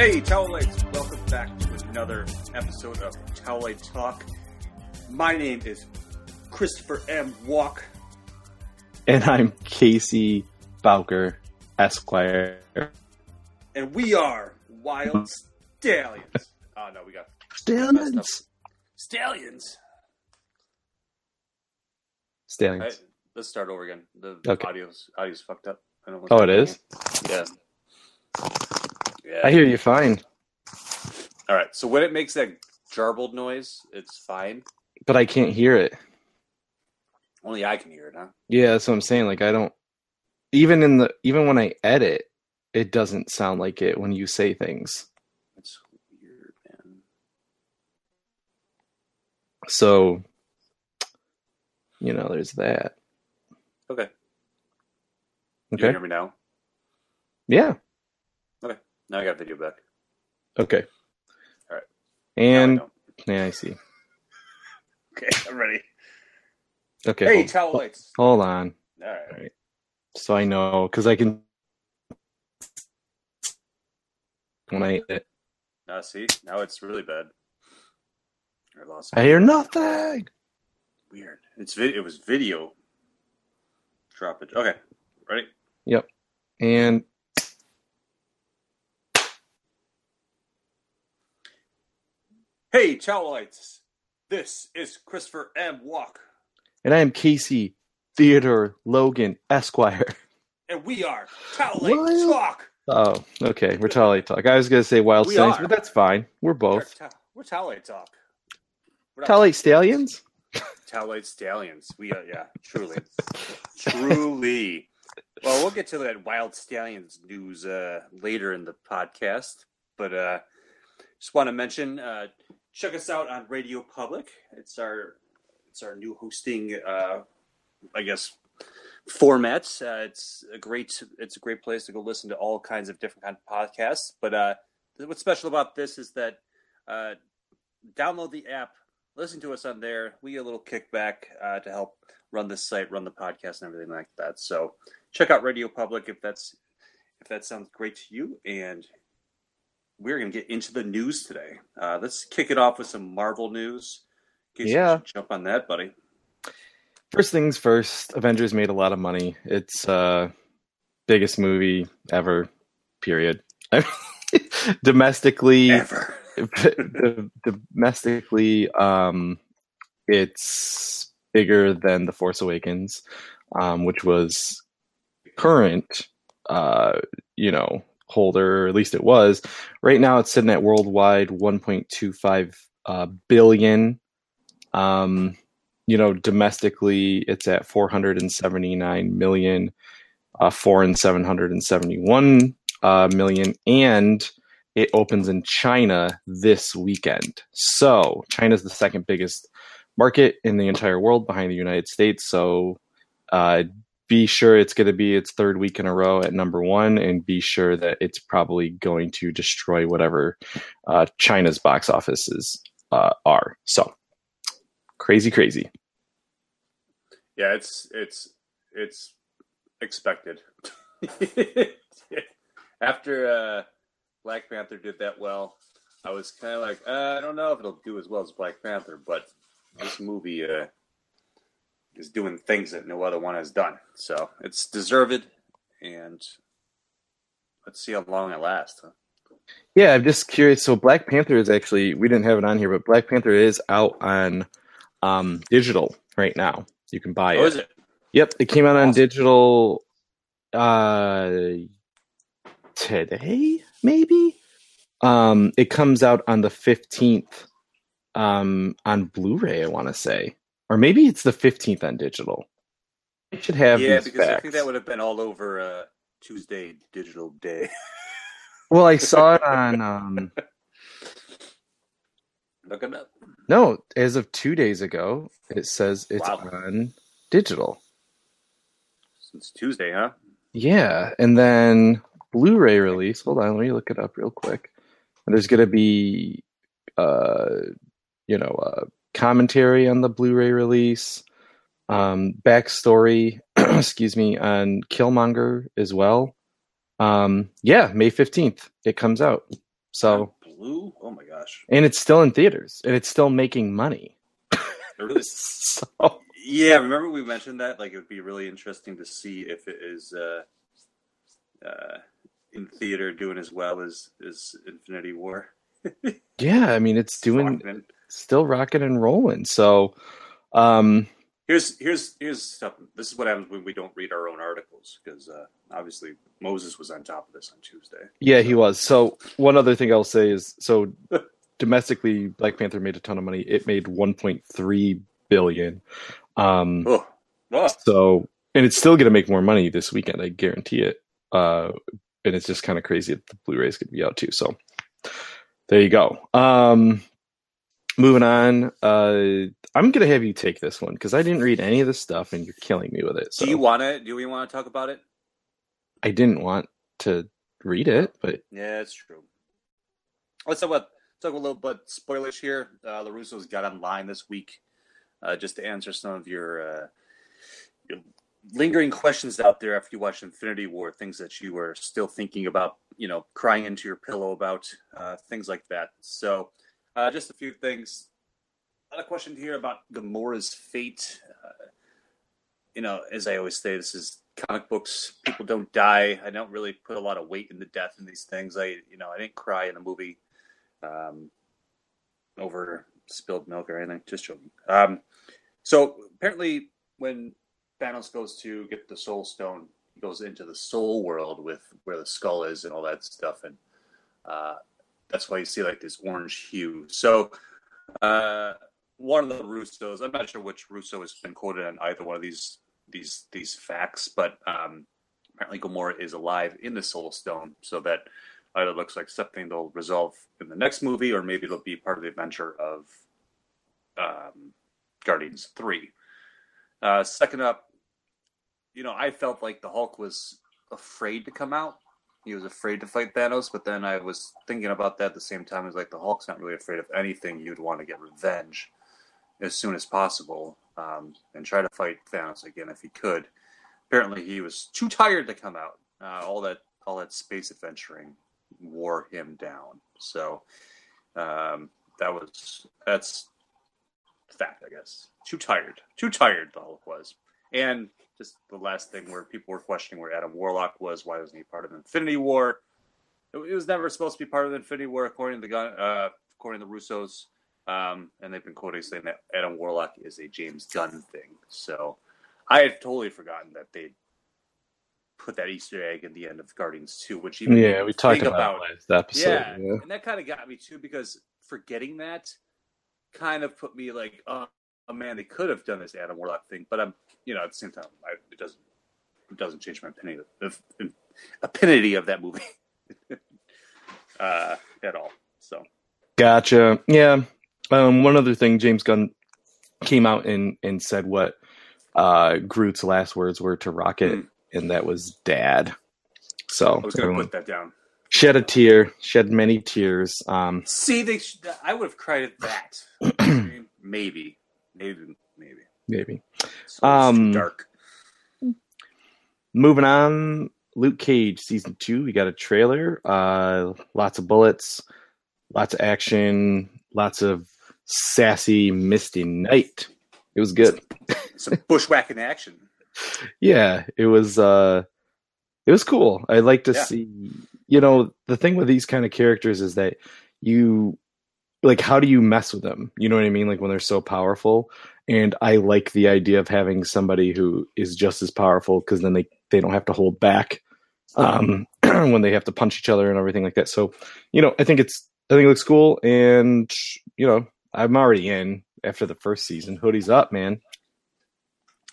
Hey, Towelites! Welcome back to another episode of Towelite Talk. My name is Christopher M. Walk. And I'm Casey Bowker, Esquire. And we are Wild Stallions. Oh, no, we got Stallions. Stallions. Stallions. Hey, let's start over again. The Okay. audio's, audio's fucked up. I don't Oh, it is? happening. is? Yeah. Yeah. I hear you fine, All right. So when it makes that jarbled noise, it's fine. but I can't hear it. Only I can hear it, huh? Yeah, that's what I'm saying. Like I don't even in the even when I edit, it doesn't sound like it when you say things. It's weird, man. So you know, there's that. Okay. Okay. You hear me now? Yeah. Now I got video back. Okay. All right. I And don't. yeah, I see. Okay, I'm ready. Okay. Hey, hold, Towelites. hold on. All right. So I know because I can when I. Now see, now it's really bad. I lost. I hear nothing. Weird. It's vid- It was video. Drop it. Okay. Ready? Yep. And Hey, Towelites. This is Christopher M. Walk, and I am Casey Theodore Logan Esquire. and we are Towelite Wild- Talk. Oh, okay. We're Tolly Talk. I was gonna say Wild We Stallions, are. but that's fine. We're We're, both Ta- we're Towelite Talk. We're Tolly Stallions. Towelite Stallions. We are, yeah, truly. truly. Well, we'll get to that Wild Stallions news uh, later in the podcast, but uh, just want to mention uh, check us out on Radio Public. It's our it's our new hosting, uh, I guess, formats. Uh, it's a great it's a great place to go listen to all kinds of different kind of podcasts. But uh, what's special about this is that uh, download the app listen to us on there. We get a little kickback uh, to help run this site, run the podcast, and everything like that. So check out Radio Public if that's if that sounds great to you. And we're gonna get into the news today. Uh, let's kick it off with some Marvel news. In case you Yeah. jump on that, buddy. First things first. Avengers made a lot of money. It's uh biggest movie ever. Period. Domestically, Ever. domestically, um, it's bigger than The Force Awakens, um, which was current, uh, you know, holder, or at least it was. Right now, it's sitting at worldwide 1.25 uh, billion. Um, you know, domestically, it's at 479 million, uh, foreign 771 uh, million, and it opens in China this weekend. So China's the second biggest market in the entire world behind the United States. So uh, be sure it's going to be its third week in a row at number one, and be sure that it's probably going to destroy whatever uh, China's box offices uh, are. So crazy, crazy. Yeah, it's it's it's expected. After uh, Black Panther did that well, I was kind of like, uh, I don't know if it'll do as well as Black Panther, but this movie uh, is doing things that no other one has done. So it's deserved, and let's see how long it lasts. Huh? Yeah, I'm just curious. So Black Panther is actually we didn't have it on here, but Black Panther is out on um, digital right now. You can buy Oh, it. is it? Yep, it came out on Awesome. digital uh today, maybe. Um it comes out on the 15th um on Blu-ray, I want to say. Or maybe it's the 15th on digital. I should have Yeah, because I think that would have been all over uh, Tuesday Digital Day. Well, I saw it on um Look it up. no, as of 2 days ago, it says it's Wow. on digital. Since Tuesday, huh? Yeah, and then Blu-ray release. Hold on, let me look it up real quick. And there's going to be, uh, you know, uh, commentary on the Blu-ray release, um, backstory, excuse me, on Killmonger as well. Um, yeah, May fifteenth it comes out. So blue. Oh my gosh! And it's still in theaters, and it's still making money. Really? so. Yeah, remember we mentioned that? Like, it would be really interesting to see if it is uh, uh, in theater doing as well as as Infinity War. yeah, I mean, it's doing still rocking and rolling. So, um, here's here's here's stuff. This is what happens when we don't read our own articles because uh, obviously Moses was on top of this on Tuesday. Yeah, he was. So one other thing I'll say is so domestically, Black Panther made a ton of money. It made 1.3 billion. Um, oh. Oh. So and it's still going to make more money this weekend. I guarantee it. Uh, and it's just kind of crazy that the Blu-ray's going to be out too. So there you go. Um, moving on. Uh, I'm gonna have you take this one because I didn't read any of this stuff, and you're killing me with it. So. Do you want to? Do we want to talk about it? I didn't want to read it, but yeah, it's true. Let's talk about talk a little bit spoilers here. Uh, the Russos got online this week uh, just to answer some of your, uh, your lingering questions out there after you watched Infinity War, things that you were still thinking about, you know, crying into your pillow about, uh, things like that. So, uh, just a few things. A question here about Gamora's fate. Uh, you know, as I always say, this is comic books. People don't die. I don't really put a lot of weight in the death in these things. I, you know, I didn't cry in a movie um, over spilled milk or anything. Just joking. Um, so apparently, when Thanos goes to get the Soul Stone, he goes into the Soul world with where the skull is and all that stuff, and uh, that's why you see like this orange hue. So. Uh, one of the Russos. I'm not sure which Russo has been quoted on either one of these these these facts, but um, apparently Gamora is alive in the Soul Stone, so that either looks like something they'll resolve in the next movie, or maybe it'll be part of the adventure of um, Guardians Three. Uh, second up, you know, I felt like the Hulk was afraid to come out. He was afraid to fight Thanos, but then I was thinking about that at the same time. As like the Hulk's not really afraid of anything. You'd want to get revenge as soon as possible um, and try to fight Thanos again if he could. Apparently, he was too tired to come out. Uh, all that all that space adventuring wore him down. So um, that was that's fact, I guess. Too tired. Too tired. The Hulk was, and just the last thing where people were questioning where Adam Warlock was. Why wasn't he part of Infinity War? It, was never supposed to be part of the Infinity War, according to the uh, according to the Russos. Um, and they've been quoting saying that Adam Warlock is a James Gunn thing. So I had totally forgotten that they put that Easter egg in the end of Guardians 2, which even yeah, we talked about, about last episode. Yeah, yeah, and that kind of got me too because forgetting that kind of put me like, oh, oh, man, they could have done this Adam Warlock thing, but I'm, you know, at the same time, I, it doesn't it doesn't change my opinion of, opinion of that movie uh, at all. So, gotcha. Yeah, um, one other thing, James Gunn came out and, and said what uh, Groot's last words were to Rocket, mm. and that was "Dad." So I was going to put that down. Shed a tear, shed many tears. Um, See, they sh- I would have cried at that. maybe, maybe, maybe, maybe. So um, dark. Moving on, Luke Cage season two. We got a trailer. Uh, lots of bullets, lots of action, lots of sassy Misty Knight. It was good. Some bushwhacking action. yeah, it was. uh It was cool. I like to yeah. see. You know, the thing with these kind of characters is that you like how do you mess with them you know what i mean like when they're so powerful and i like the idea of having somebody who is just as powerful because then they they don't have to hold back um when they have to punch each other and everything like that so you know i think it's i think it looks cool and you know I'm already in after the first season. Hoodie's up, man.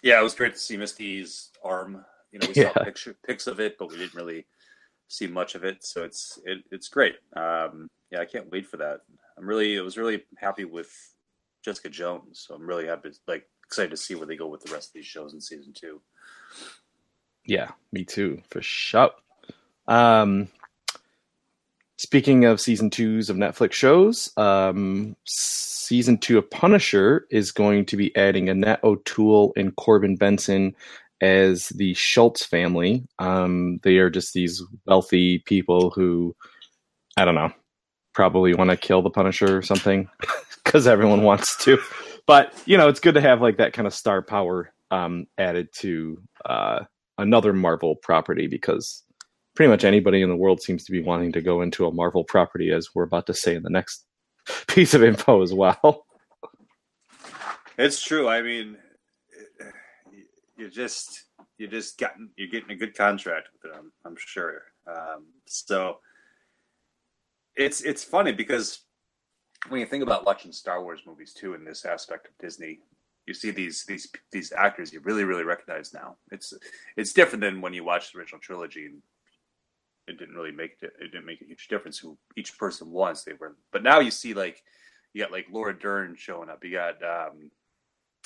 Yeah, it was great to see Misty's arm. You know, we yeah. saw picture, pics of it, but we didn't really see much of it. So it's it, it's great. Um, yeah, I can't wait for that. I'm really I was really happy with Jessica Jones. So I'm really happy, like excited to see where they go with the rest of these shows in season two. Yeah, me too, for sure. Um, Speaking of season twos of Netflix shows, um, season two of Punisher is going to be adding Annette O'Toole and Corbin Bernsen as the Schultz family. Um, they are just these wealthy people who, I don't know, probably want to kill the Punisher or something because everyone wants to. But you know, it's good to have like that kind of star power um, added to uh, another Marvel property because pretty much anybody in the world seems to be wanting to go into a Marvel property, as we're about to say in the next piece of info as well. It's true. I mean, you just you just gotten you're getting a good contract with them. I'm sure. Um, so it's it's funny because when you think about watching Star Wars movies too, in this aspect of Disney, you see these these these actors you really really recognize now. It's it's different than when you watch the original trilogy and it didn't really make it, didn't make a huge difference who each person was. They were, but now you see like you got like Laura Dern showing up. You got um,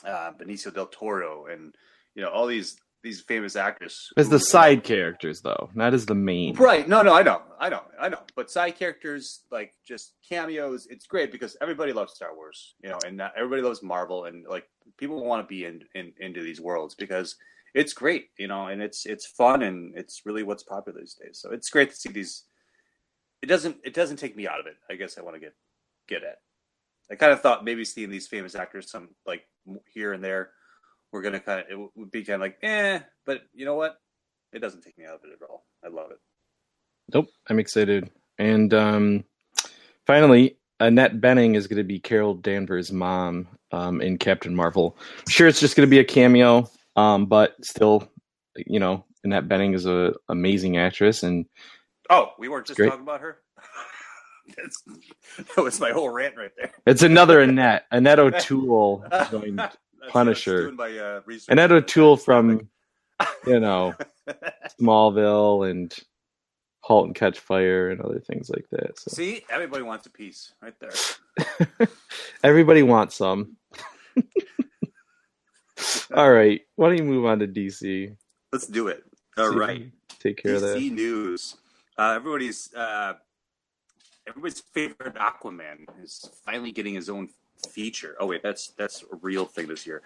uh, Benicio del Toro, and you know all these these famous actors as the side characters, though, not as the main. Right. No, no, I know. I know. I know. But side characters, like just cameos, it's great because everybody loves Star Wars, you know, and not, everybody loves Marvel and like people want to be in, in into these worlds because it's great, you know, and it's it's fun and it's really what's popular these days. So it's great to see these it doesn't it doesn't take me out of it. I guess I want to get get at. I kind of thought maybe seeing these famous actors some like here and there we're gonna kind of it would be kind of like eh, but you know what? It doesn't take me out of it at all. I love it. Nope, I'm excited. And um, finally, Annette Bening is going to be Carol Danvers' mom um, in Captain Marvel. Sure, it's just going to be a cameo, um, but still, you know, Annette Bening is an amazing actress, and Oh, we weren't just Great. talking about her. That's, that was my whole rant right there. it's another Annette. Annette O'Toole joined That's what I was Punisher. my, uh. Annette O'Toole from you know Smallville and *Halt and Catch Fire* and other things like that. So See, everybody wants a piece right there. everybody wants some. All right, why don't you move on to DC? Let's do it. All See right. take care of that. DC news. Uh, everybody's uh, everybody's favorite Aquaman is finally getting his own feature. Oh wait, that's that's a real thing this year.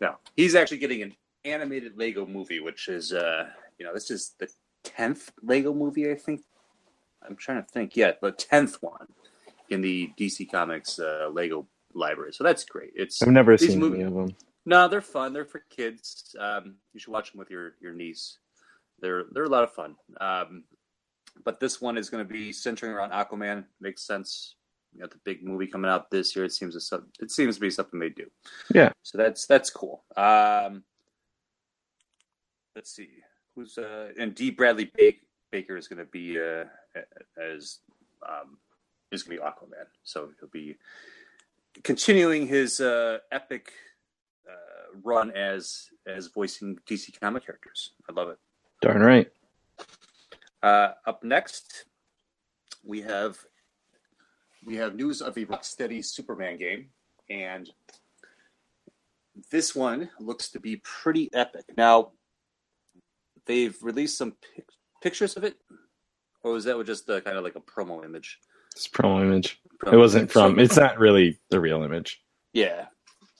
No, he's actually getting an animated Lego movie, which is uh, you know this is the tenth Lego movie I think. I'm trying to think. Yeah, the tenth one in the DC Comics uh, Lego library. So that's great. It's I've never seen any of them. no, they're fun. They're for kids. Um, you should watch them with your your niece. They're they're a lot of fun. Um, but this one is going to be centering around Aquaman. Makes sense. You got the big movie coming out this year. It seems to it seems to be something they do. Yeah. So that's that's cool. Um, let's see who's uh, and Dee Bradley Baker is going to be uh, as um, is going to be Aquaman. So he'll be continuing his uh, epic uh, run as as voicing DC comic characters. I love it. Darn right. Uh, up next, we have we have news of a Rocksteady Superman game, and this one looks to be pretty epic. Now, they've released some pic- pictures of it, or was that just the kind of like a promo image? It's a promo image. Promo It wasn't image. from. It's not really the real image. yeah.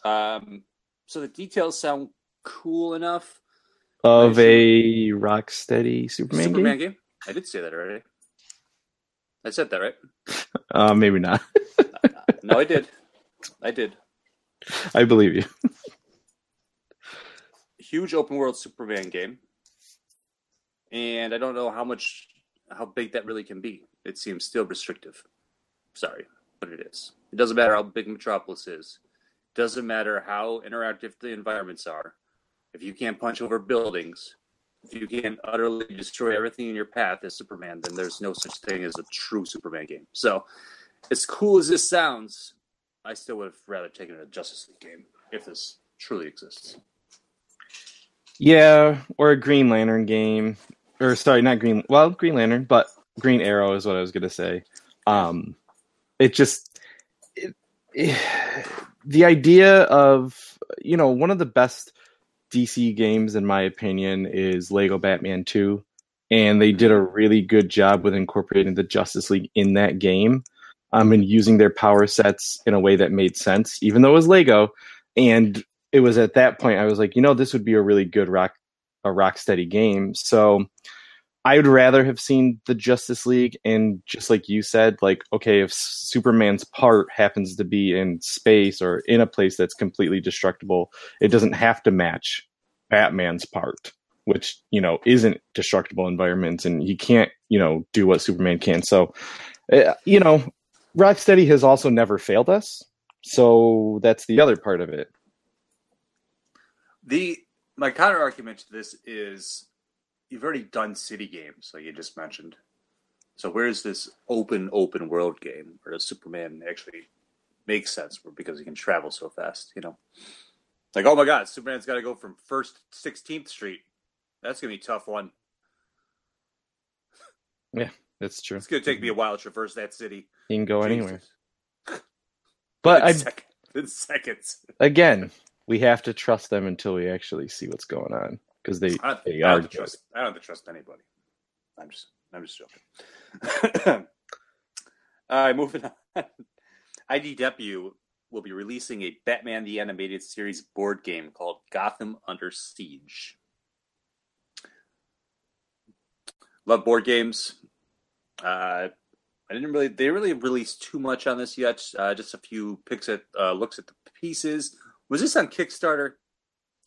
Um, so the details sound cool enough. Of a Rocksteady Superman, Superman game? game? I did say that already. I said that right? Uh, maybe not. No, I did. I did. I believe you. huge open world Superman game, and I don't know how much how big that really can be. It seems still restrictive. Sorry, but it is. It doesn't matter how big Metropolis is. Doesn't matter how interactive the environments are. If you can't punch over buildings, if you can't utterly destroy everything in your path as Superman, then there's no such thing as a true Superman game. So, as cool as this sounds, I still would have rather taken a Justice League game if this truly exists. Yeah, or a Green Lantern game, or sorry, not Green. Well, Green Lantern, but Green Arrow is what I was gonna say. Um, it just it, it- the idea of you know one of the best DC games in my opinion is Lego Batman Two, and they did a really good job with incorporating the Justice League in that game, um, and using their power sets in a way that made sense, even though it was Lego, and it was at that point I was like, you know, this would be a really good rock a rock steady game. So I would rather have seen the Justice League, and just like you said, like okay, if Superman's part happens to be in space or in a place that's completely destructible, it doesn't have to match Batman's part, which you know isn't destructible environments, and he can't you know do what Superman can. So, uh, you know, Rocksteady has also never failed us, so that's the other part of it. The my counter argument to this is you've already done city games, like you just mentioned. So where's this open open world game where Superman actually makes sense because he can travel so fast? You know, like oh my god, Superman's got to go from First Sixteenth Street. That's gonna be a tough one. Yeah, that's true. It's gonna take me a while to traverse that city. You can go Jesus. anywhere. But I sec- in seconds again, we have to trust them until we actually see what's going on because they, I don't, they I are. don't trust. I don't have to trust anybody. I'm just I'm just joking. All right, moving on. IDW will be releasing a Batman the Animated Series board game called Gotham Under Siege. Love board games. Uh, I didn't really. They really released too much on this yet. Uh, just a few picks at uh, looks at the pieces. Was this on Kickstarter?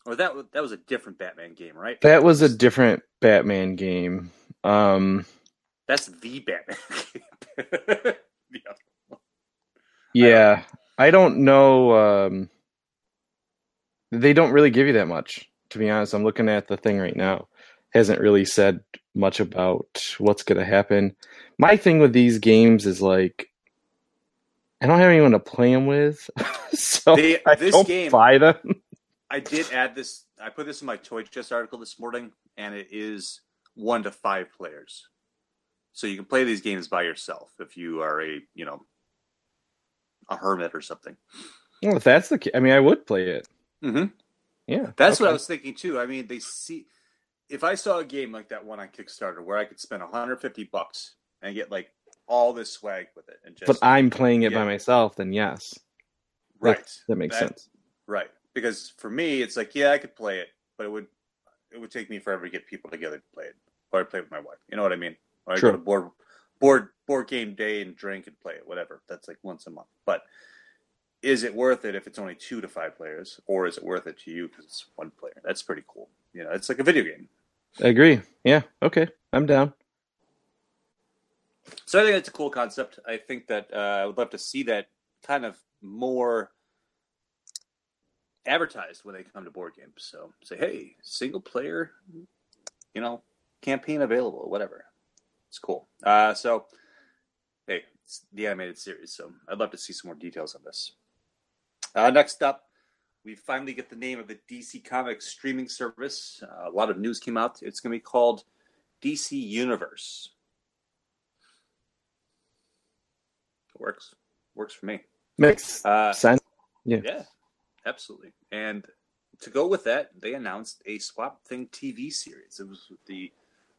Or that that was a different Batman game, right? That was a different Batman game. Um, That's the Batman game. yeah. yeah. I don't know. Um, they don't really give you that much, to be honest. I'm looking at the thing right now. Hasn't really said much about what's going to happen. My thing with these games is like, I don't have anyone to play them with, so they, I don't game, buy them. I did add this. I put this in my Toy Chest article this morning, and it is one to five players. So you can play these games by yourself if you are a you know a hermit or something. Well, if that's the case, I mean, I would play it. Mm-hmm. Yeah, that's okay. what I was thinking too. I mean, they see if I saw a game like that one on Kickstarter where I could spend 150 bucks and get like all this swag with it, and just but I'm playing it by myself, then yes, right, that, that makes that, sense. Right, because for me, it's like yeah, I could play it, but it would it would take me forever to get people together to play it, or I'd play with my wife. You know what I mean? Or I go to board board board game day and drink and play it, whatever. That's like once a month. But is it worth it if it's only two to five players, or is it worth it to you because it's one player? That's pretty cool. You know, it's like a video game. I agree. Yeah. Okay. I'm down. So I think it's a cool concept. I think that uh, I would love to see that kind of more advertised when they come to board games. So say, hey, single player, you know, campaign available, whatever. It's cool. Uh, so, hey, it's the animated series. So I'd love to see some more details on this. Uh, next up, we finally get the name of the DC Comics streaming service. Uh, a lot of news came out. It's going to be called DC Universe. It works. Works for me. Makes uh, sense. Yeah. Yeah absolutely. And to go with that, they announced a Swamp Thing TV series. It was the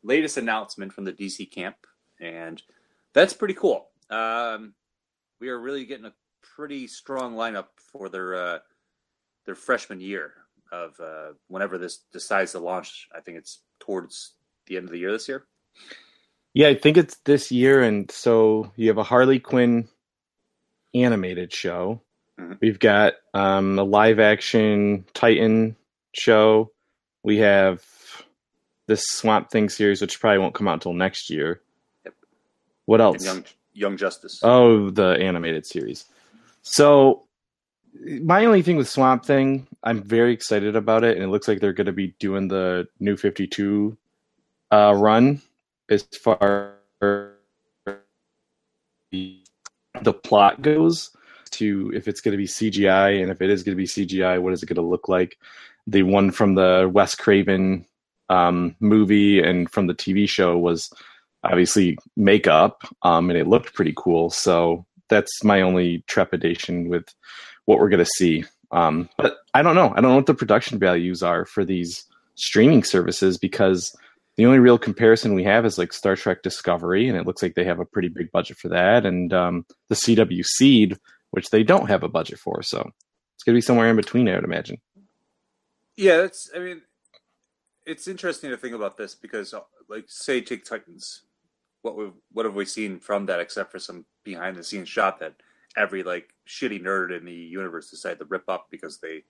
latest announcement from the DC camp, and that's pretty cool. Um, we are really getting a pretty strong lineup for their uh, their freshman year of uh, whenever this decides to launch. I think it's towards the end of the year this year. Yeah, I think it's this year, and so you have a Harley Quinn animated show. Mm-hmm. We've got um, a live action Titan show. We have this Swamp Thing series, which probably won't come out until next year. Yep. What else? Young Young Justice. Oh, the animated series. So my only thing with Swamp Thing, I'm very excited about it, and it looks like they're going to be doing the New Fifty Two uh, run as far the plot goes to if it's going to be CGI and if it is going to be CGI, what is it going to look like? The one from the Wes Craven um, movie and from the TV show was obviously makeup, um, and it looked pretty cool. So that's my only trepidation with what we're going to see. Um, but I don't know. I don't know what the production values are for these streaming services because the only real comparison we have is like Star Trek Discovery, and it looks like they have a pretty big budget for that. And um, the CW Seed which they don't have a budget for. So it's going to be somewhere in between, I would imagine. Yeah, it's. I mean, it's interesting to think about this because, uh, like, say, take Titans. What we what have we seen from that except for some behind the scenes shot that every like shitty nerd in the universe decided to rip up because they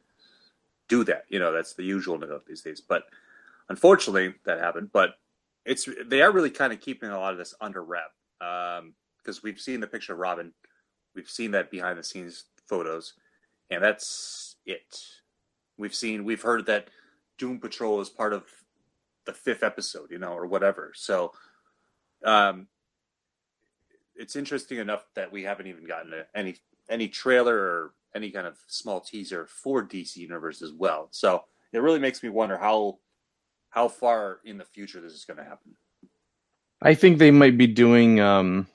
do that. You know, that's the usual of these days. But unfortunately, that happened. But it's they are really kind of keeping a lot of this under wrap because um, we've seen the picture of Robin, we've seen that behind the scenes photos, and that's it. We've seen, we've heard that Doom Patrol is part of the fifth episode, you know, or whatever. So, um, it's interesting enough that we haven't even gotten any any trailer or any kind of small teaser for DC Universe as well. So it really makes me wonder how how far in the future this is going to happen. I think they might be doing um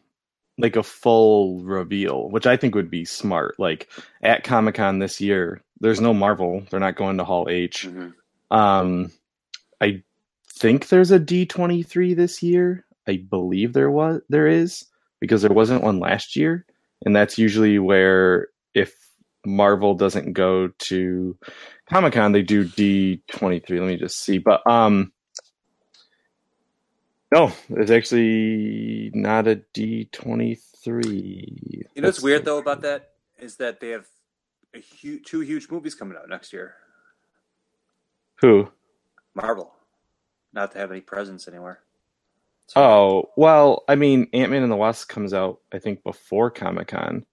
like a full reveal, which I think would be smart. Like at Comic Con this year, there's no Marvel. They're not going to Hall H. Mm-hmm. Um, I think there's a D23 this year. I believe there was there is because there wasn't one last year, and that's usually where if Marvel doesn't go to Comic Con, they do D23. Let me just see. But um no, it's actually not a D23. You know what's weird though about that is that they have a huge, two huge movies coming out next year. Who? Marvel. Not to have any presence anywhere. So, oh well, I mean, Ant Man and the Wasp comes out I think before Comic Con,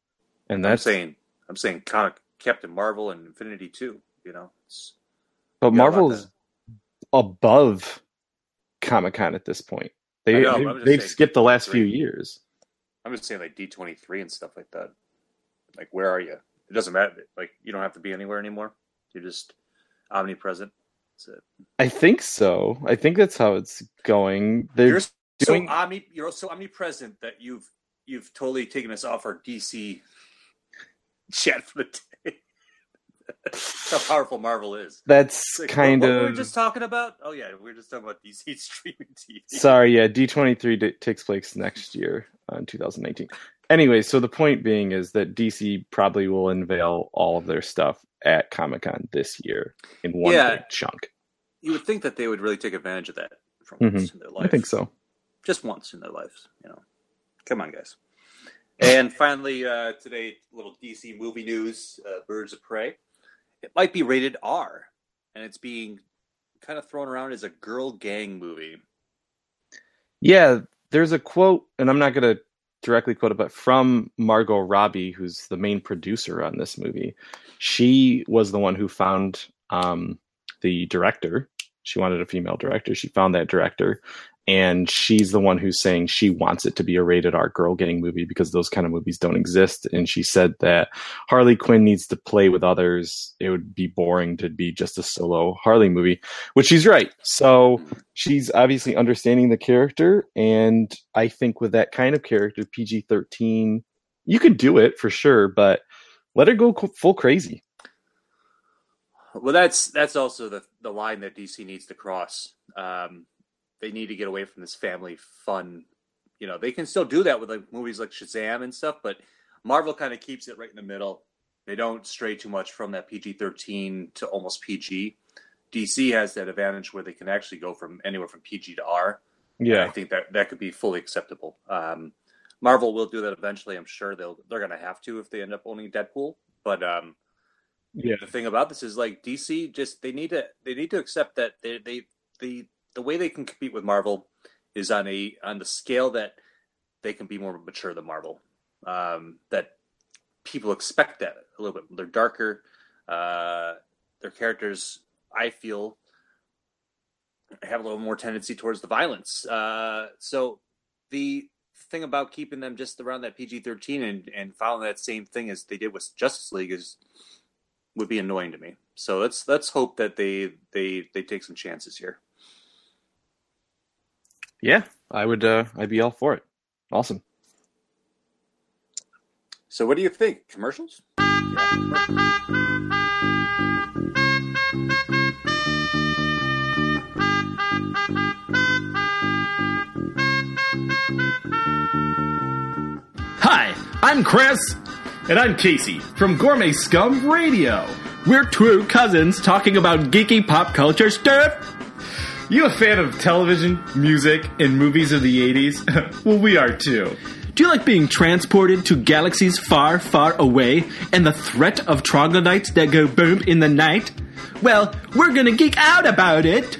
and that's I'm saying I'm saying Captain Marvel and Infinity too. You know, but Marvel's above Comic Con at this point. They know, they, have skipped the last few years. I'm just saying like D23 and stuff like that. Like where are you? It doesn't matter. Like you don't have to be anywhere anymore. You're just omnipresent. That's it. I think so. I think that's how it's going. They're you're doing... so omni. You're so omnipresent that you've you've totally taken us off our DC chat for the how powerful Marvel is. That's like, kind what, of. What were we just talking about? Oh yeah, we were just talking about DC streaming TV. Sorry, yeah, D twenty three takes place next year uh, in two thousand nineteen. Anyway, so the point being is that DC probably will unveil all of their stuff at Comic Con this year in one yeah, big chunk. You would think that they would really take advantage of that from mm-hmm. once in their life. I think so. Just once in their lives, you know. Come on, guys. And finally, uh, today, little DC movie news: uh, Birds of Prey it might be rated R, and it's being kind of thrown around as a girl gang movie. Yeah, there's a quote, and I'm not going to directly quote it, but from Margot Robbie, who's the main producer on this movie. She was the one who found um, the director. She wanted a female director. She found that director, and she's the one who's saying she wants it to be a rated R girl gang movie because those kind of movies don't exist. And she said that Harley Quinn needs to play with others. It would be boring to be just a solo Harley movie, which she's right. So she's obviously understanding the character. And I think with that kind of character, PG 13, you could do it for sure, but let her go full crazy. Well, that's that's also the the line that DC needs to cross. Um, they need to get away from this family fun. You know, they can still do that with like movies like Shazam and stuff, but Marvel kind of keeps it right in the middle. They don't stray too much from that PG thirteen to almost PG. DC has that advantage where they can actually go from anywhere from PG to R. Yeah, I think that that could be fully acceptable. Um, Marvel will do that eventually. I'm sure they'll they're going to have to if they end up owning Deadpool. But um, yeah, the thing about this is like DC just they need to they need to accept that they they they the way they can compete with Marvel is on a on the scale that they can be more mature than Marvel. Um, that people expect that a little bit. They're darker. Uh, their characters, I feel, have a little more tendency towards the violence. Uh, so the thing about keeping them just around that PG thirteen and and following that same thing as they did with Justice League is would be annoying to me. So let's let's hope that they they they take some chances here. Yeah, I would. Uh, I'd be all for it. Awesome. So, what do you think? Commercials? Hi, I'm Chris. And I'm Casey from Gourmet Scum Radio. We're true cousins talking about geeky pop culture stuff You a fan of television, music, and movies of the 80s? well, we are too. Do you like being transported to galaxies far, far away and the threat of troglodytes that go boom in the night? Well, we're gonna geek out about it.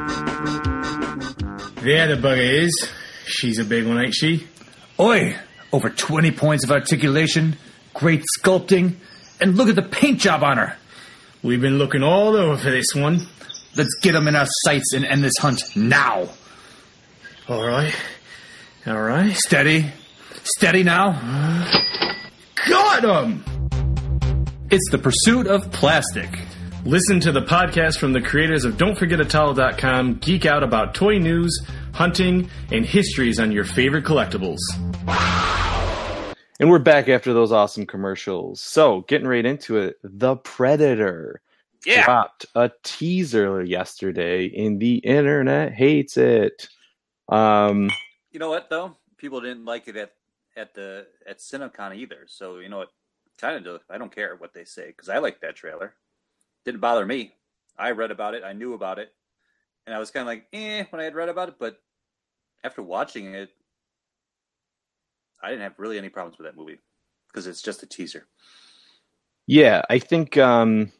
There the bugger is. She's a big one, ain't she? Oi! Over 20 points of articulation, great sculpting, and look at the paint job on her. We've been looking all over for this one. Let's get them in our sights and end this hunt now. All right. All right. Steady. Steady now. Got him! It's the pursuit of plastic. Listen to the podcast from the creators of Don'tForgetAtowel.com. Geek out about toy news, hunting, and histories on your favorite collectibles. And we're back after those awesome commercials. So, getting right into it, The Predator Yeah. dropped a teaser yesterday, and the internet hates it. Um, You know what though? People didn't like it at at the at CinemaCon either. So you know what? Kind of do. I don't care what they say because I like that trailer. Didn't bother me. I read about it. I knew about it, and I was kind of like, eh, when I had read about it. But after watching it, I didn't have really any problems with that movie because it's just a teaser. yeah, I think um,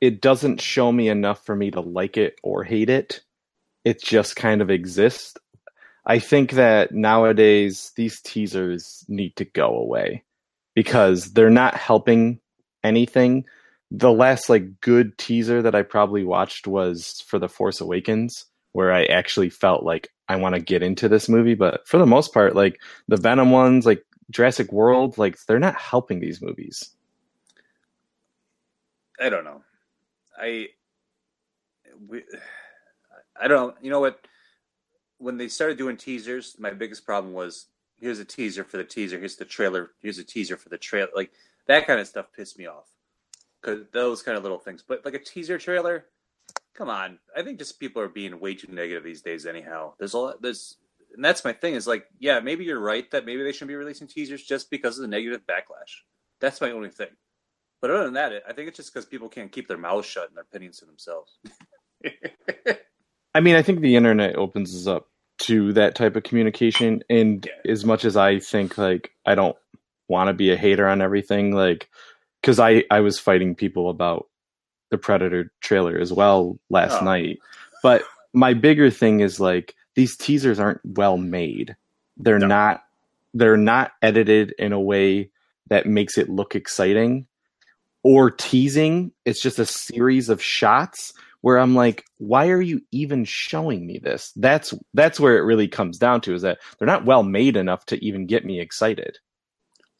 it doesn't show me enough for me to like it or hate it. It just kind of exists. I think that nowadays these teasers need to go away because they're not helping anything. The last like good teaser that I probably watched was for The Force Awakens where I actually felt like I want to get into this movie, but for the most part like the Venom ones like Jurassic World like they're not helping these movies. I don't know. I we, I don't know. You know what? When they started doing teasers, my biggest problem was here's a teaser for the teaser, here's the trailer, here's a teaser for the trailer. Like that kind of stuff pissed me off. Cuz those kind of little things. But like a teaser trailer, come on. I think just people are being way too negative these days anyhow. There's a lot there's and that's my thing is like, yeah, maybe you're right that maybe they shouldn't be releasing teasers just because of the negative backlash. That's my only thing. But other than that, I think it's just because people can't keep their mouths shut and their opinions to themselves. I mean, I think the internet opens us up to that type of communication. And Yeah. as much as I think like I don't want to be a hater on everything, like because I I was fighting people about the Predator trailer as well last Oh. night. But my bigger thing is like these teasers aren't well made. They're No. not they're not edited in a way that makes it look exciting or teasing. It's just a series of shots where I'm like, why are you even showing me this? That's that's where it really comes down to is that they're not well made enough to even get me excited.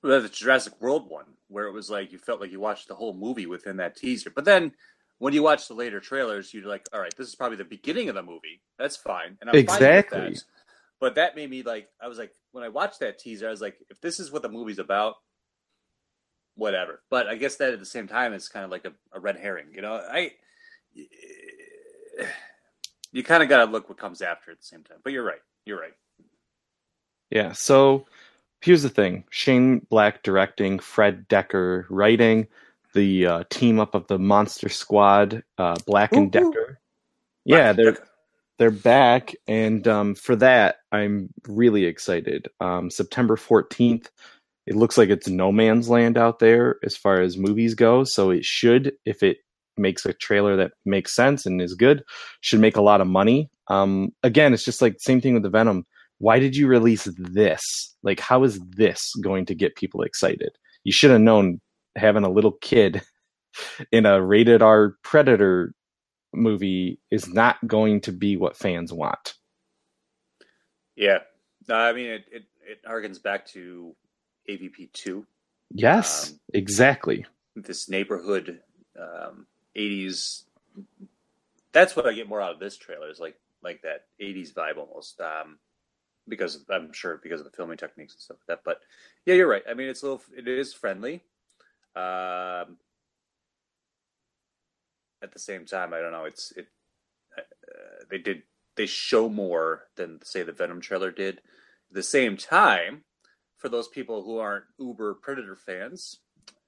The Jurassic World one, where it was like you felt like you watched the whole movie within that teaser. But then when you watch the later trailers, you're like, all right, this is probably the beginning of the movie. That's fine. And I'm fine with Exactly. that. But that made me like, I was like, when I watched that teaser, I was like, if this is what the movie's about, whatever. But I guess that at the same time, it's kind of like a, a red herring. You know, I. You kind of got to look what comes after at the same time. But you're right. You're right. Yeah. So here's the thing: Shane Black directing, Fred Dekker writing, the uh, team up of the Monster Squad, uh, Black and Woo-hoo. Dekker. Yeah, they're they're back, and um, for that, I'm really excited. Um, September 14th. It looks like it's no man's land out there as far as movies go. So it should, if it makes a trailer that makes sense and is good, should make a lot of money. Um, again, it's just like same thing with the Venom. Why did you release this? Like, how is this going to get people excited? You should have known having a little kid in a rated R Predator movie is not going to be what fans want. Yeah. No, I mean, it, it, it harkens back to AVP 2, Yes, Um, exactly. this neighborhood um, 80s. That's what I get more out of this trailer is like like that '80s vibe almost. Um, because I'm sure because of the filming techniques and stuff like that. But yeah, you're right. I mean, it's a little, it is friendly. Um, at the same time, I don't know. It's it. Uh, they did they show more than say the Venom trailer did. At the same time, for those people who aren't uber Predator fans,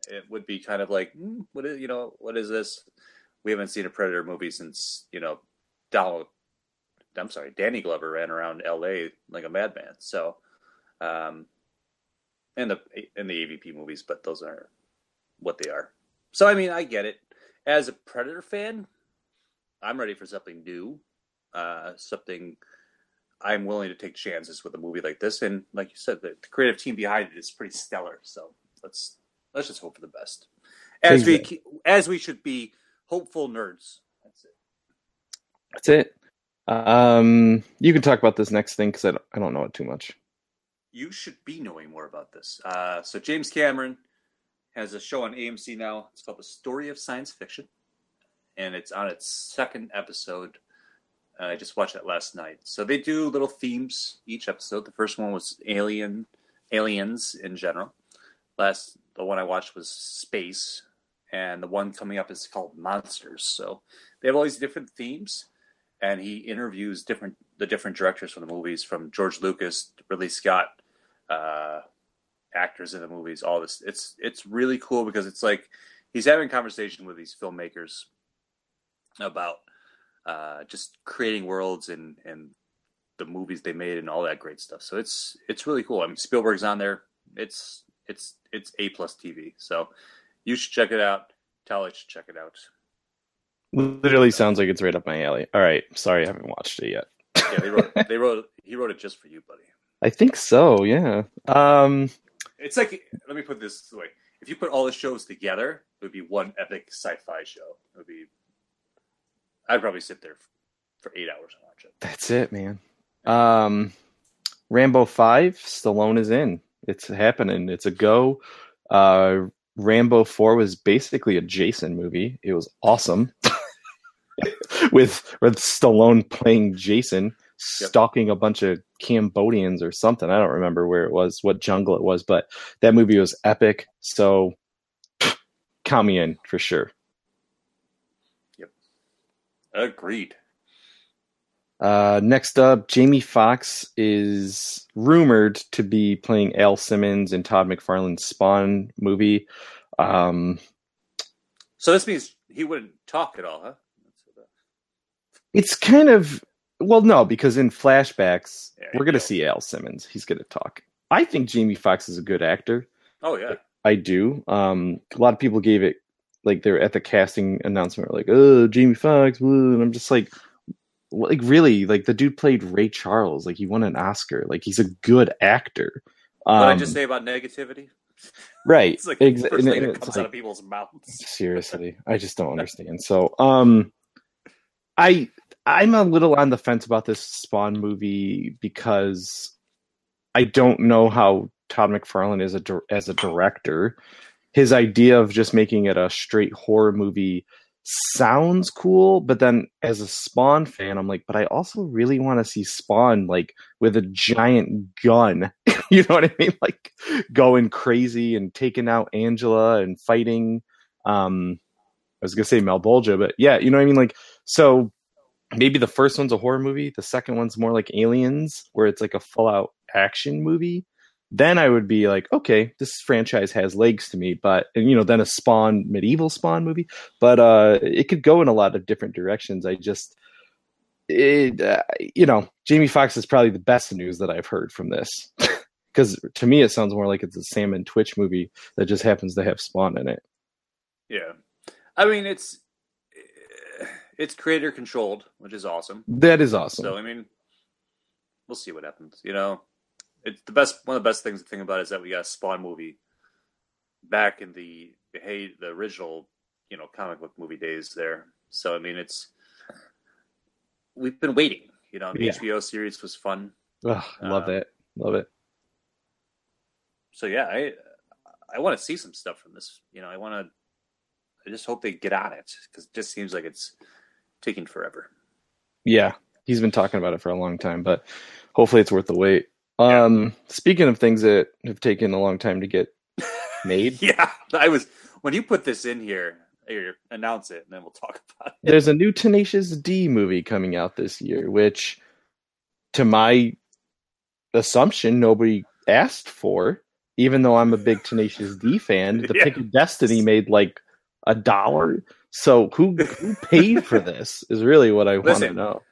it would be kind of like, mm, what is you know what is this? We haven't seen a Predator movie since you know Donald. I'm sorry, Danny Glover ran around L.A. like a madman. So, um, in the in the AVP movies, but those are what they are. So I mean, I get it. As a Predator fan, I'm ready for something new, uh, something I'm willing to take chances with a movie like this. And like you said, the, the creative team behind it is pretty stellar. So let's let's just hope for the best. As we as we should be hopeful nerds. That's it. That's it. Um, you can talk about this next thing because I don't, I don't know it too much. You should be knowing more about this. Uh, so James Cameron has a show on AMC now. It's called The Story of Science Fiction, and it's on its second episode. Uh, I just watched that last night. So they do little themes each episode. The first one was alien, aliens in general. Last, the one I watched was space, and the one coming up is called monsters. So they have all these different themes, and he interviews different the different directors from the movies, from George Lucas, Ridley Scott, uh, actors in the movies, all this. It's it's really cool because it's like he's having conversation with these filmmakers about uh, just creating worlds and and the movies they made and all that great stuff. So it's it's really cool. I mean Spielberg's on there. It's it's it's A plus TV. So you should check it out. Tally should check it out. Literally sounds like it's right up my alley. All right, sorry, I haven't watched it yet. yeah, they wrote they wrote he wrote it just for you, buddy. I think so. Yeah. Um, it's like let me put this way: if you put all the shows together, it would be one epic sci-fi show. It would be. I'd probably sit there for eight hours and watch it. That's it, man. Um, Rambo Five, Stallone is in. It's happening. It's a go. Uh, Rambo Four was basically a Jason movie. It was awesome. with with Stallone playing Jason stalking a bunch of Cambodians or something. I don't remember where it was, what jungle it was, but that movie was epic. So count me in for sure. Yep. Agreed. Uh, next up, Jamie Foxx is rumored to be playing Al Simmons in Todd McFarlane's Spawn movie. Um, so this means he wouldn't talk at all, huh? It's kind of well, no, because in flashbacks, we're going to see Al Simmons. He's going to talk. I think Jamie Foxx is a good actor. Oh yeah, I do. Um, a lot of people gave it like they're at the casting announcement, like, "Oh, Jamie Foxx, and I'm just like, like really, like the dude played Ray Charles, like he won an Oscar, like he's a good actor. Um, what I just say about negativity? Right. it's like the first thing that comes like, out of people's mouths. seriously, I just don't understand. So, um, I I'm a little on the fence about this Spawn movie because I don't know how Todd McFarlane is a as a director. His idea of just making it a straight horror movie sounds cool, but then as a Spawn fan, I'm like, but I also really want to see Spawn like with a giant gun. you know what I mean? Like going crazy and taking out Angela and fighting. Um, I was gonna say Malebolgia, but yeah, you know what I mean. Like so, maybe the first one's a horror movie, the second one's more like Aliens, where it's like a full out action movie. Then I would be like, okay, this franchise has legs to me, but and, you know, then a Spawn medieval Spawn movie, but uh, it could go in a lot of different directions. I just, it, uh, you know, Jamie Foxx is probably the best news that I've heard from this. Because to me, it sounds more like it's a Sam and Twitch movie that just happens to have Spawn in it. Yeah, I mean, it's it's creator controlled, which is awesome. That is awesome. So I mean, we'll see what happens. You know, it's the best. One of the best things to think about is that we got a Spawn movie back in the hey the original you know comic book movie days there. So I mean, it's we've been waiting. You know, the yeah. HBO series was fun. Ugh, love uh, it. Love it. So yeah, I I want to see some stuff from this. You know, I want to. I just hope they get on it because it just seems like it's taking forever. Yeah. he's been talking about it for a long time, but hopefully it's worth the wait. Um, speaking of things that have taken a long time to get made, Yeah, I was when you put this in here. Here, announce it, and then we'll talk about it. there's a new Tenacious D movie coming out this year, which, to my assumption, nobody asked for. Even though I'm a big Tenacious D fan, the Yeah. Pick of Destiny made like a dollar. So who who paid for this is really what I want to know.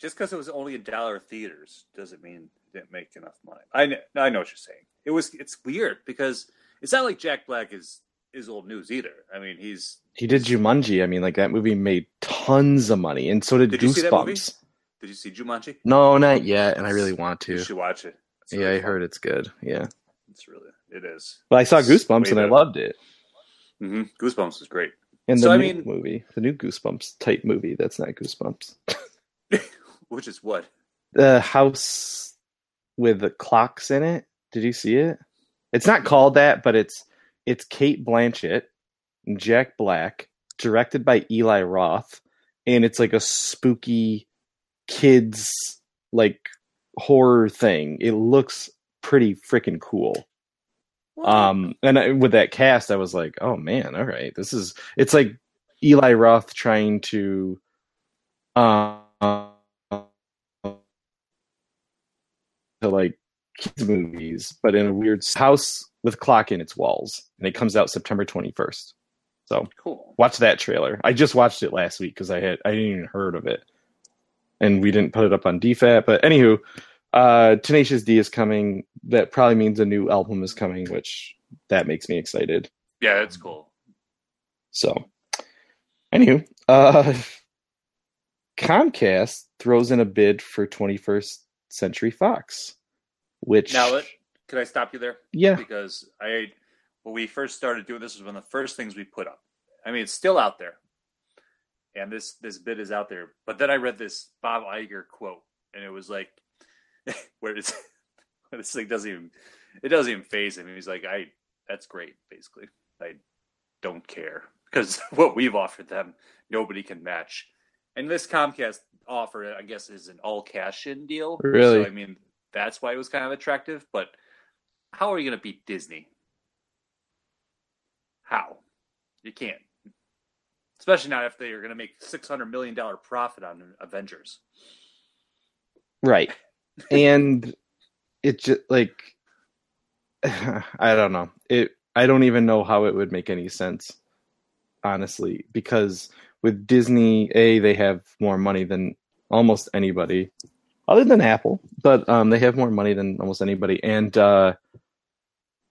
Just because it was only a dollar theaters doesn't mean it didn't make enough money. I know, I know what you're saying. It was it's weird because it's not like Jack Black is is old news either. I mean, he's He did Jumanji. I mean, like that movie made tons of money, and so did, Did you see that movie? Goosebumps. did you see Jumanji? No, not yet, and I really want to. You should watch it. It's Yeah, really I fun. heard it's good. Yeah, It's really it is. but I saw It's Goosebumps and I loved it. hmm Goosebumps was great. And the So, I new mean- movie, the new Goosebumps type movie. That's not Goosebumps. Which is what? The house with the clocks in it. Did you see it? It's not called that, but it's it's Cate Blanchett and Jack Black, directed by Eli Roth, and it's like a spooky kids like horror thing. It looks pretty freaking cool. Um, and I, with that cast, I was like, oh man, all right, this is. It's like Eli Roth trying to, uh, to like kids movies, but in a weird house with clock in its walls, and it comes out September twenty first. So cool. watch that trailer. I just watched it last week because I had I didn't even heard of it, and we didn't put it up on DFAT. But anywho, uh, Tenacious D is coming. That probably means a new album is coming, which that makes me excited. Yeah, it's cool. So, anywho, uh, Comcast throws in a bid for 21st Century Fox, which Now, let, could I stop you there? yeah, because I when we first started doing this was one of the first things we put up. I mean, it's still out there, and this this bid is out there. But then I read this Bob Iger quote, and it was like, where it's this thing doesn't even it doesn't even faze him. He's like, I that's great, basically. I don't care because what we've offered them, nobody can match. And this Comcast offer, I guess, is an all cash in deal. Really? So, I mean, that's why it was kind of attractive. But how are you going to beat Disney? How? You can't. Especially not if they are going to make six hundred million dollar profit on Avengers. right, and it just like I don't know it. I don't even know how it would make any sense, honestly, because with Disney, a they have more money than almost anybody, other than Apple, but um, they have more money than almost anybody, and uh,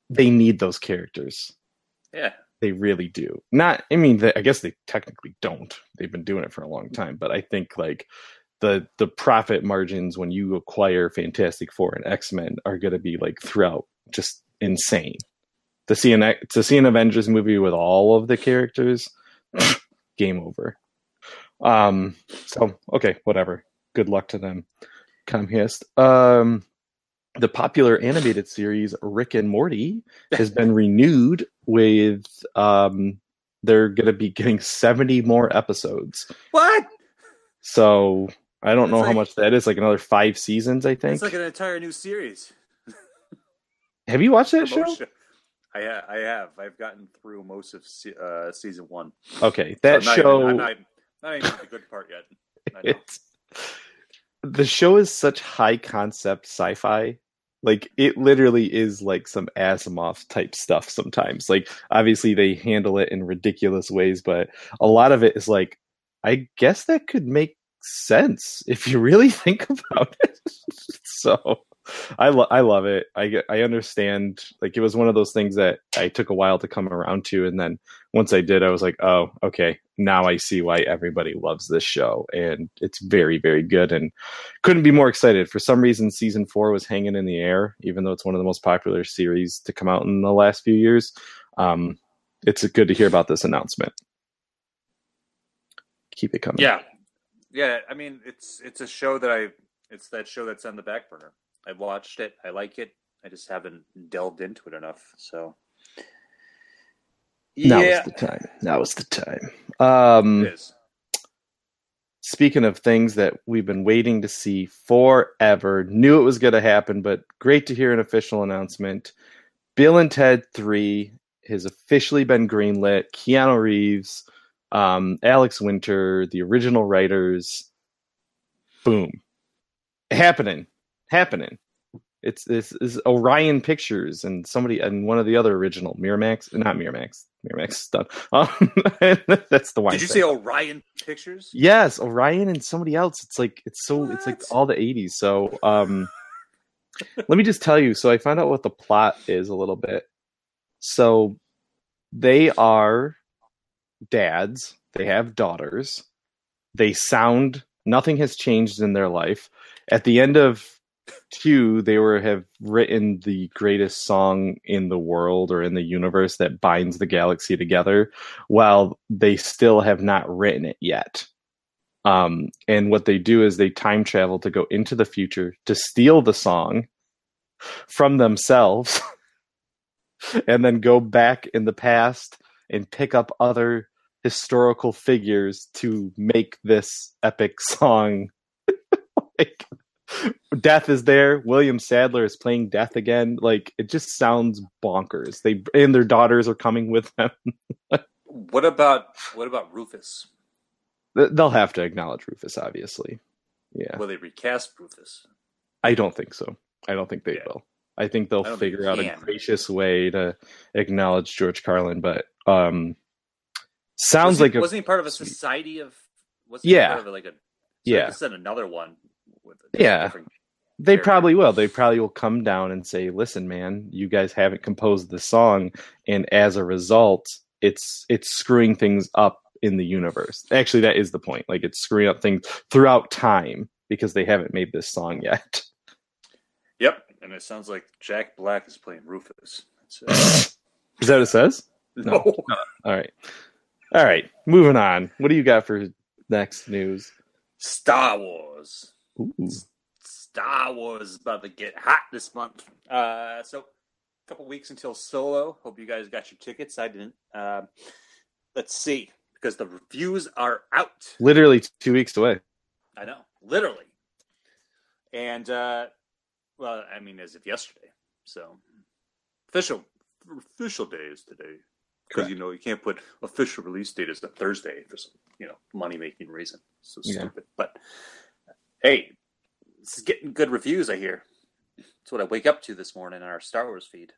they need those characters. Yeah, They really do. Not, I mean, they, I guess they technically don't. They've been doing it for a long time, but I think like the the profit margins when you acquire Fantastic Four and X Men are going to be like throughout just insane. To see an to see an Avengers movie with all of the characters, game over. Um. So okay, whatever. Good luck to them. Comcast. Um. The popular animated series Rick and Morty has been renewed with um they're going to be getting 70 more episodes. what? So, I don't It's know how much that is, like another 5 seasons, I think. It's like an entire new series. Have you watched that show? I ha- I have. I've gotten through most of se- uh, season one. Okay, that So I'm show Even, I'm not, not even the good part yet. It's the show is such high concept sci-fi like it literally is like some asimov type stuff sometimes like obviously they handle it in ridiculous ways but a lot of it is like i guess that could make sense if you really think about it so I, lo- I love it I, I understand like it was one of those things that i took a while to come around to and then once i did i was like oh okay now I see why everybody loves this show, and it's very, very good. And couldn't be more excited. For some reason, season four was hanging in the air, even though it's one of the most popular series to come out in the last few years. Um, it's good to hear about this announcement. Keep it coming. Yeah, yeah. I mean, it's it's a show that I. It's that show that's on the back burner. I've watched it. I like it. I just haven't delved into it enough. So. Now yeah, is the time. Now is the time. Um, speaking of things that we've been waiting to see forever, knew it was going to happen, but great to hear an official announcement. Bill and Ted 3 has officially been greenlit. Keanu Reeves, um, Alex Winter, the original writers. Boom. Happening. Happening. It's this is Orion Pictures and somebody and one of the other original Miramax, not Miramax. Miramax is done. Um, that's the one. Did you say Orion Pictures? Yes, Orion and somebody else. It's like it's so it's like all the 80s. So um let me just tell you. So I found out what the plot is a little bit. So they are dads, they have daughters. They sound nothing has changed in their life. At the end of two, they were have written the greatest song in the world or in the universe that binds the galaxy together, while they still have not written it yet. Um, and what they do is they time travel to go into the future to steal the song from themselves and then go back in the past and pick up other historical figures to make this epic song. like, Death is there. William Sadler is playing Death again. Like it just sounds bonkers. They and their daughters are coming with them. What about what about Rufus? They'll have to acknowledge Rufus, obviously. Yeah, Will they recast Rufus? I don't think so. I don't think they Yeah. will. I think they'll I think figure out a gracious way to acknowledge George Carlin, but um sounds was he, like a, wasn't he part of a society of? Was Yeah. part of like a? So Yeah. Is another one. With a Yeah. they character. probably will. They probably will come down and say, "Listen, man, you guys haven't composed the song, and as a result, it's it's screwing things up in the universe." Actually, that is the point. Like it's screwing up things throughout time because they haven't made this song yet. Yep, and it sounds like Jack Black is playing Rufus. That's, uh, Is that what it says? No. All right, all right. Moving on. What do you got for next news? Star Wars. Ooh. Star Wars is about to get hot this month. Uh, so, a couple weeks until Solo. Hope you guys got your tickets. I didn't. Um, let's see, because the reviews are out. Literally two weeks away. I know, literally. And uh, well, I mean, as of yesterday. So, official official day is today because you know you can't put official release date as a Thursday for some you know money making reason. So Yeah. stupid. But hey, this is getting good reviews. I hear. That's what I wake up to this morning on our Star Wars feed.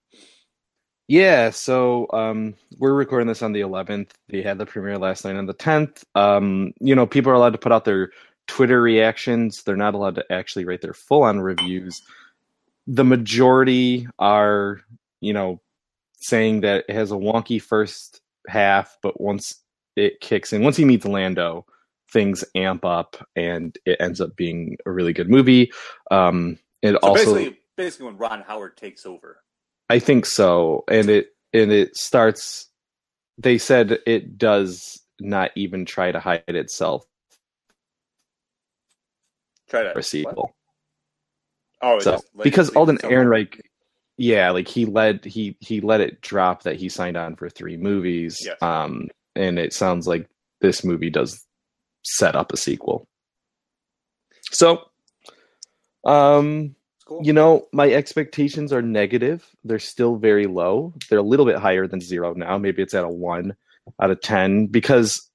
Yeah, so um, we're recording this on the 11th. They had the premiere last night on the 10th. Um, you know, people are allowed to put out their Twitter reactions. They're not allowed to actually write their full-on reviews. The majority are, you know, saying that it has a wonky first half, but once it kicks in, once he meets Lando, things amp up and it ends up being a really good movie. Um, it So also basically, basically when Ron Howard takes over. I think so, and it and it starts. They said it does not even try to hide itself Try to a sequel. Oh, it So because Alden. Ehrenreich, yeah, like he led he he let it drop that he signed on for three movies. Yes. Um, and it sounds like this movie does set up a sequel. So, um, cool. you know, my expectations are negative. They're still very low. They're a little bit higher than zero now. Maybe it's at a one out of ten because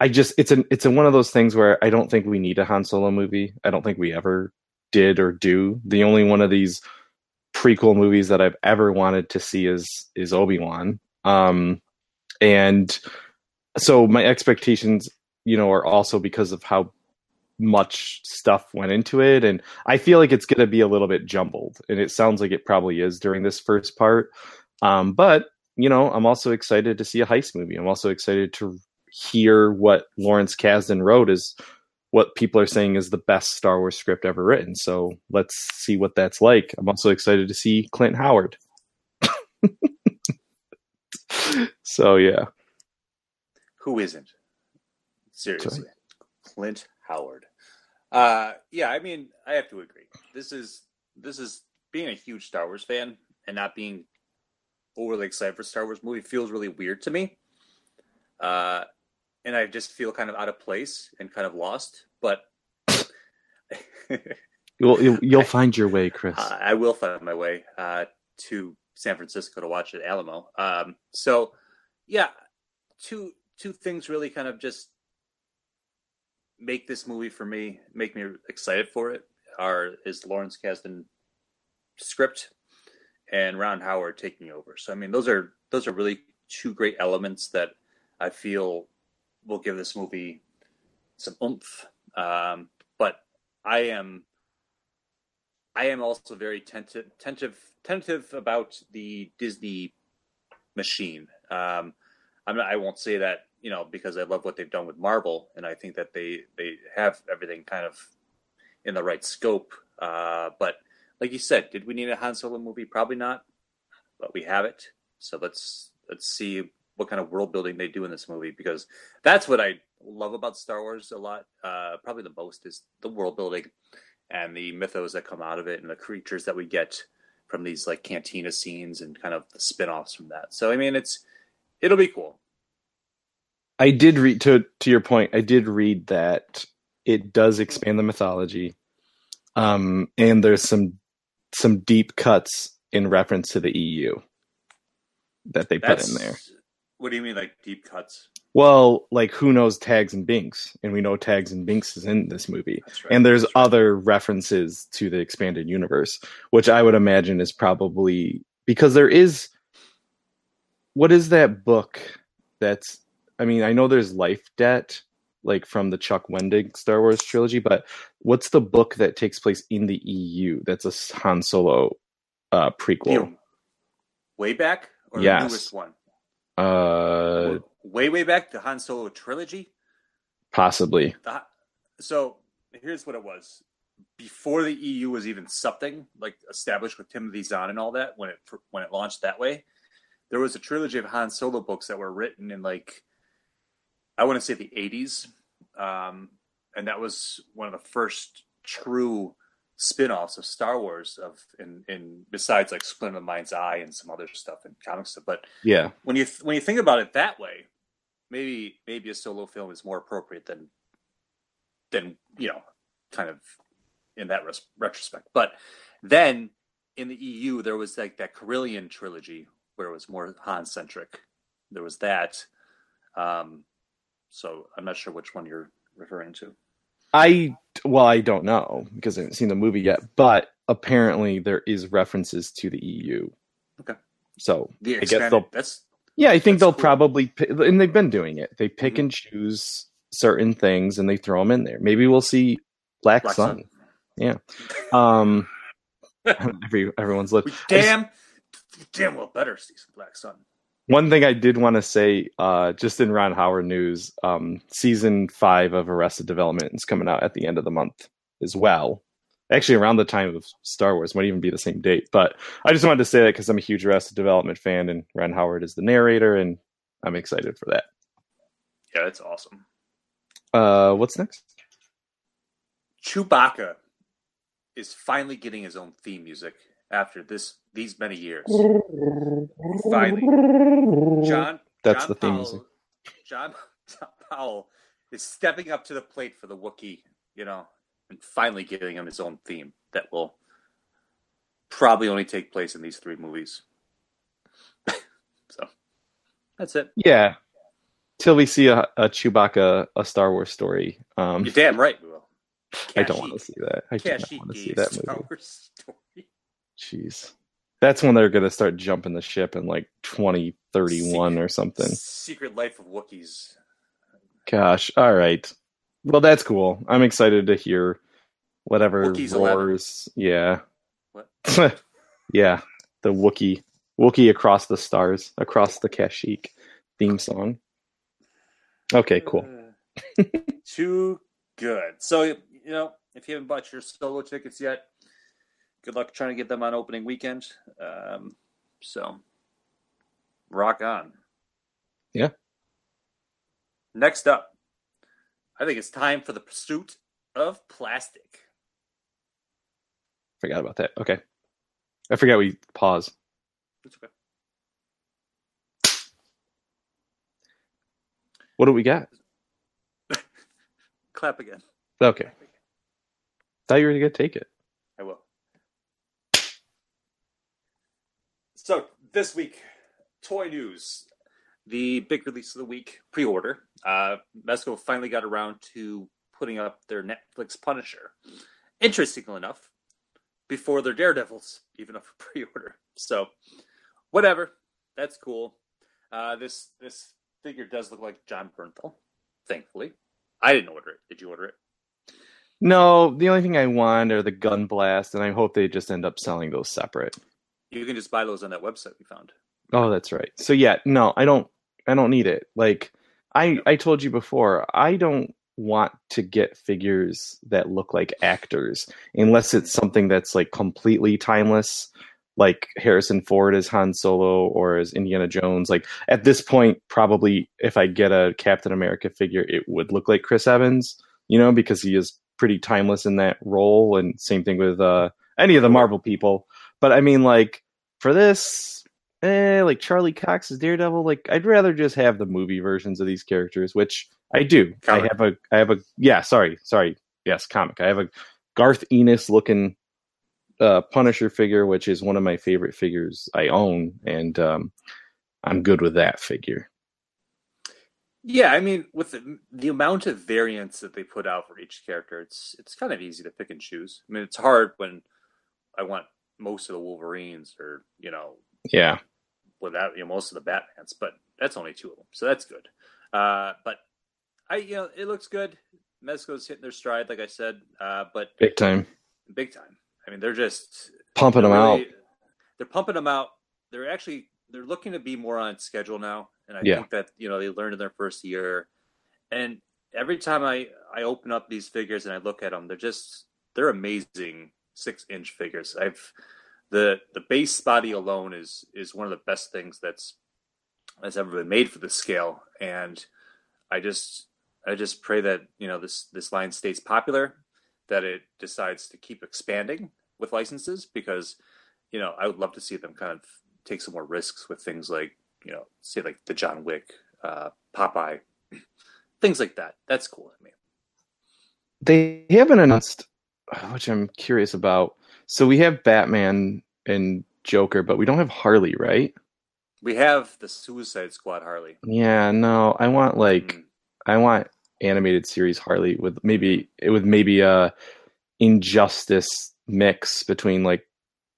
I just it's an it's a one of those things where I don't think we need a Han Solo movie. I don't think we ever did or do. The only one of these prequel movies that I've ever wanted to see is is Obi Wan. Um, and so my expectations, you know, are also because of how much stuff went into it and I feel like it's going to be a little bit jumbled, and it sounds like it probably is during this first part. Um, but you know, I'm also excited to see a heist movie. I'm also excited to hear what Lawrence Kasdan wrote is what people are saying is the best Star Wars script ever written. So let's see what that's like. I'm also excited to see Clint Howard. so yeah, Who isn't? Seriously. Clint Howard. Uh yeah, I mean, I have to agree. This is this is being a huge Star Wars fan and not being overly excited for Star Wars movie feels really weird to me. Uh and I just feel kind of out of place and kind of lost. But You'll you'll, you'll find your way, Chris. Uh, I will find my way uh, to San Francisco to watch it at Alamo. Um, so, yeah, two two things really kind of just make this movie for me, make me excited for it. Are is Lawrence Kasdan script and Ron Howard taking over. So, I mean, those are those are really two great elements that I feel will give this movie some oomph. Um, but I am I am also very tentative, tentative, tentative about the Disney machine. Um, I'm not, I won't say that you know because I love what they've done with Marvel, and I think that they they have everything kind of in the right scope. Uh, but like you said, did we need a Han Solo movie? Probably not, but we have it. So let's let's see what kind of world building they do in this movie because that's what I love about Star Wars a lot. Uh, probably the most is the world building and the mythos that come out of it and the creatures that we get from these like cantina scenes and kind of the spin-offs from that. So I mean it's it'll be cool. I did read to to your point. I did read that it does expand the mythology, um, and there's some some deep cuts in reference to the EU that they put That's in there. What do you mean like deep cuts? Well, like who knows Tags and Binks, and we know Tags and Binks is in this movie, right. and there's right. other references to the expanded universe, which I would imagine is probably because there is. What is that book? That's I mean I know there's Life Debt, like from the Chuck Wendig Star Wars trilogy, but what's the book that takes place in the EU? That's a Han Solo uh, prequel. You know, way back or Yes. the newest one? Uh, way way back the Han Solo trilogy. possibly. The, so here's what it was before the EU was even something like established with Timothy Zahn and all that when it when it launched that way. There was a trilogy of Han Solo books that were written in like I want to say the 80s, um, and that was one of the first true spin-offs of Star Wars of in, in besides like Splinter of the Mind's Eye and some other stuff and comic stuff. But Yeah. when you when you think about it that way, maybe maybe a solo film is more appropriate than than you know, kind of in that res- retrospect. But then in the EU, there was like that Corellian trilogy where it was more Han centric. There was that. Um, so I'm not sure which one you're referring to. I well, I don't know because I haven't seen the movie yet, but apparently there is references to the EU. Okay. So The I guess they'll that's yeah, I think they'll cool. probably and they've been doing it. They pick Mhm. and choose certain things and they throw them in there. Maybe we'll see Black, Black Sun. Sun. Um, every everyone's. We damn, damn well better see some Black Sun. One thing I did want to say, uh, just in Ron Howard news, um, season five of Arrested Development is coming out at the end of the month as well. Actually, around the time of Star Wars, might even be the same date. But I just wanted to say that because I'm a huge Arrested Development fan, and Ron Howard is the narrator, and I'm excited for that. Yeah, that's awesome. Uh, what's next? Chewbacca is finally getting his own theme music after this these many years. Finally, John. That's John the theme Powell, music. John, John Powell is stepping up to the plate for the Wookiee, you know, and finally giving him his own theme that will probably only take place in these three movies. so that's it. Yeah, till we see a, a Chewbacca, a Star Wars story. Um, You're damn right, we will. I don't want to see that. I do not want to see that movie. Jeez. That's when they're going to start jumping the ship in like 2031 or something. Secret Life of Wookiees. Gosh. All right. Well, that's cool. I'm excited to hear whatever Wookiees 11. Yeah. What? yeah. The Wookie. Wookie across the stars, across the Kashyyyk theme song. Okay, cool. Uh, too good. So, you know, if you haven't bought your solo tickets yet, good luck trying to get them on opening weekend. Um, so, rock on. Yeah. Next up, I think it's time for the pursuit of plastic. Forgot about that. Okay. I forgot we pause. It's okay. What do we got? clap again. Okay. Thought you were gonna take it. I will. So this week, toy news. The big release of the week, pre-order. Uh, Mezco finally got around to putting up their Netflix Punisher. Interestingly enough, before their Daredevils, even up for pre-order. So, whatever. That's cool. Uh, this this figure does look like Jon Bernthal. Thankfully, I didn't order it. Did you order it? No, the only thing I want are the gun blast, and I hope they just end up selling those separate. You can just buy those on that website we found. Oh, that's right. So yeah, no, I don't. I don't need it. Like I, I told you before, I don't want to get figures that look like actors unless it's something that's like completely timeless, like Harrison Ford as Han Solo or as Indiana Jones. Like at this point, probably if I get a Captain America figure, it would look like Chris Evans, you know, because he is pretty timeless in that role. And same thing with uh, any of the Marvel people. But I mean, like for this, eh, like Charlie Cox as Daredevil. Like I'd rather just have the movie versions of these characters, which I do. Comic. I have a, I have a, yeah. Sorry, sorry. Yes, comic. I have a Garth Ennis looking uh, Punisher figure, which is one of my favorite figures I own, and um, I'm good with that figure. Yeah, I mean, with the, the amount of variants that they put out for each character, it's it's kind of easy to pick and choose. I mean, it's hard when I want most of the Wolverines or you know Yeah, without you know most of the Batmans, but that's only two of them, so that's good. Uh, but I you know it looks good. Mezco's hitting their stride, like I said, uh, but big time. big time. I mean, they're just Pumping them they're out. really- They're pumping them out. They're actually they're looking to be more on schedule now, and I Yeah. think that you know they learned in their first year. And every time I I open up these figures and I look at them, they're just they're amazing six inch figures. I've the the base body alone is is one of the best things that's that's ever been made for the scale, and I just I just pray that you know this this line stays popular, that it decides to keep expanding with licenses because you know I would love to see them kind of take some more risks with things like you know say like the John Wick, uh, Popeye, things like that. That's cool to me. they haven't announced, which I'm curious about. So we have Batman and Joker, but we don't have Harley, right? We have the Suicide Squad Harley. Yeah, no, I want like Mm. I want animated series Harley with maybe with maybe a injustice mix between like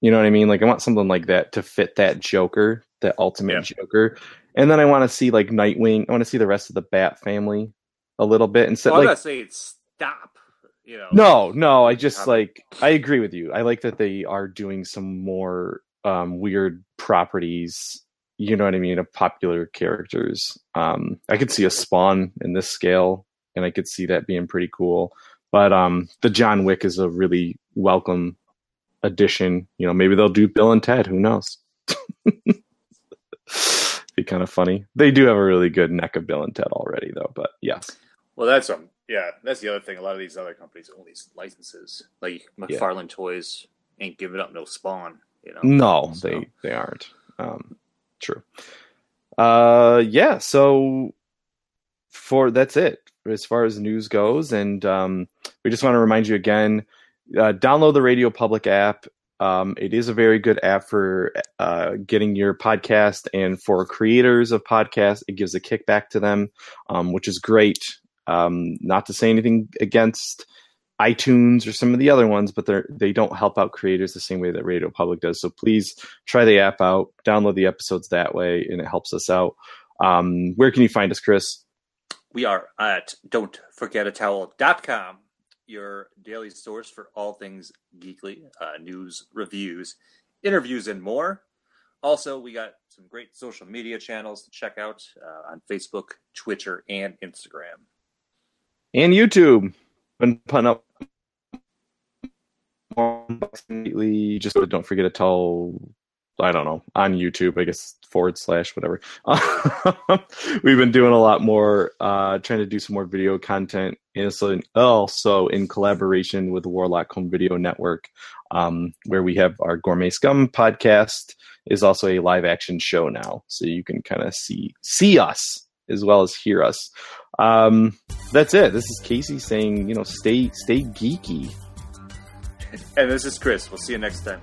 you know what I mean? Like I want something like that to fit that Joker, that ultimate Yeah. Joker. And then I want to see like Nightwing. I want to see the rest of the Bat family a little bit instead Well, I'm like not saying stop. You know, no, no, I just like I agree with you. I like that they are doing some more um weird properties, you know what I mean, of popular characters. Um I could see a spawn in this scale and I could see that being pretty cool. But um the John Wick is a really welcome addition. You know, maybe they'll do Bill and Ted, who knows? Be kind of funny. They do have a really good neck of Bill and Ted already though, but yes. Well, that's um, yeah, that's the other thing. A lot of these other companies own these licenses. Like McFarlane Toys ain't giving up no Spawn. You know, No, So- they they aren't. Um, true. Uh, yeah. So for that's it as far as news goes, and um, we just want to remind you again: uh, download the Radio Public app. Um, it is a very good app for uh, getting your podcast, and for creators of podcasts, it gives a kickback to them, um, which is great. Um, not to say anything against iTunes or some of the other ones, but they they don't help out creators the same way that Radio Public does. So please try the app out, download the episodes that way, and it helps us out. Um, where can you find us, Chris? we are at don'tforgetatowel.com, your daily source for all things geekly, uh, news, reviews, interviews, and more. Also, we got some great social media channels to check out uh, on Facebook, Twitter, and Instagram. And YouTube. Been putting up lately. Just don't forget to tell. I don't know on YouTube. I guess forward slash whatever. We've been doing a lot more, uh, trying to do some more video content, and also, also in collaboration with the Warlock Home Video Network, um, where we have our Gourmet Scum podcast is also a live action show now, so you can kind of see see us as well as hear us. Um, that's it. This is Casey saying, you know, stay stay geeky. And this is Chris. We'll see you next time.